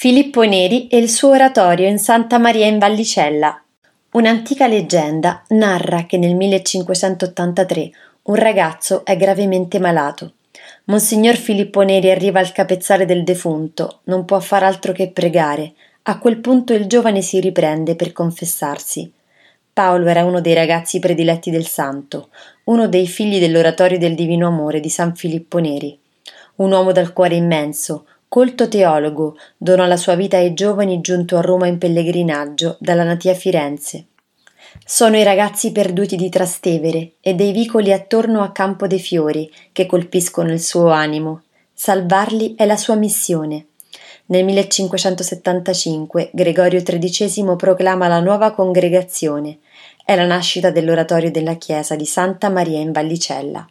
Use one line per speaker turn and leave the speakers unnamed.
Filippo Neri e il suo oratorio in Santa Maria in Vallicella. Un'antica leggenda narra che nel 1583 un ragazzo è gravemente malato. Monsignor Filippo Neri arriva al capezzale del defunto, non può far altro che pregare. A quel punto il giovane si riprende per confessarsi. Paolo era uno dei ragazzi prediletti del santo, uno dei figli dell'oratorio del Divino Amore di San Filippo Neri. Un uomo dal cuore immenso, Colto teologo, donò la sua vita ai giovani giunto a Roma in pellegrinaggio dalla natia Firenze. Sono i ragazzi perduti di Trastevere e dei vicoli attorno a Campo dei Fiori che colpiscono il suo animo. Salvarli è la sua missione. Nel 1575 Gregorio XIII proclama la nuova congregazione. È la nascita dell'oratorio della chiesa di Santa Maria in Vallicella.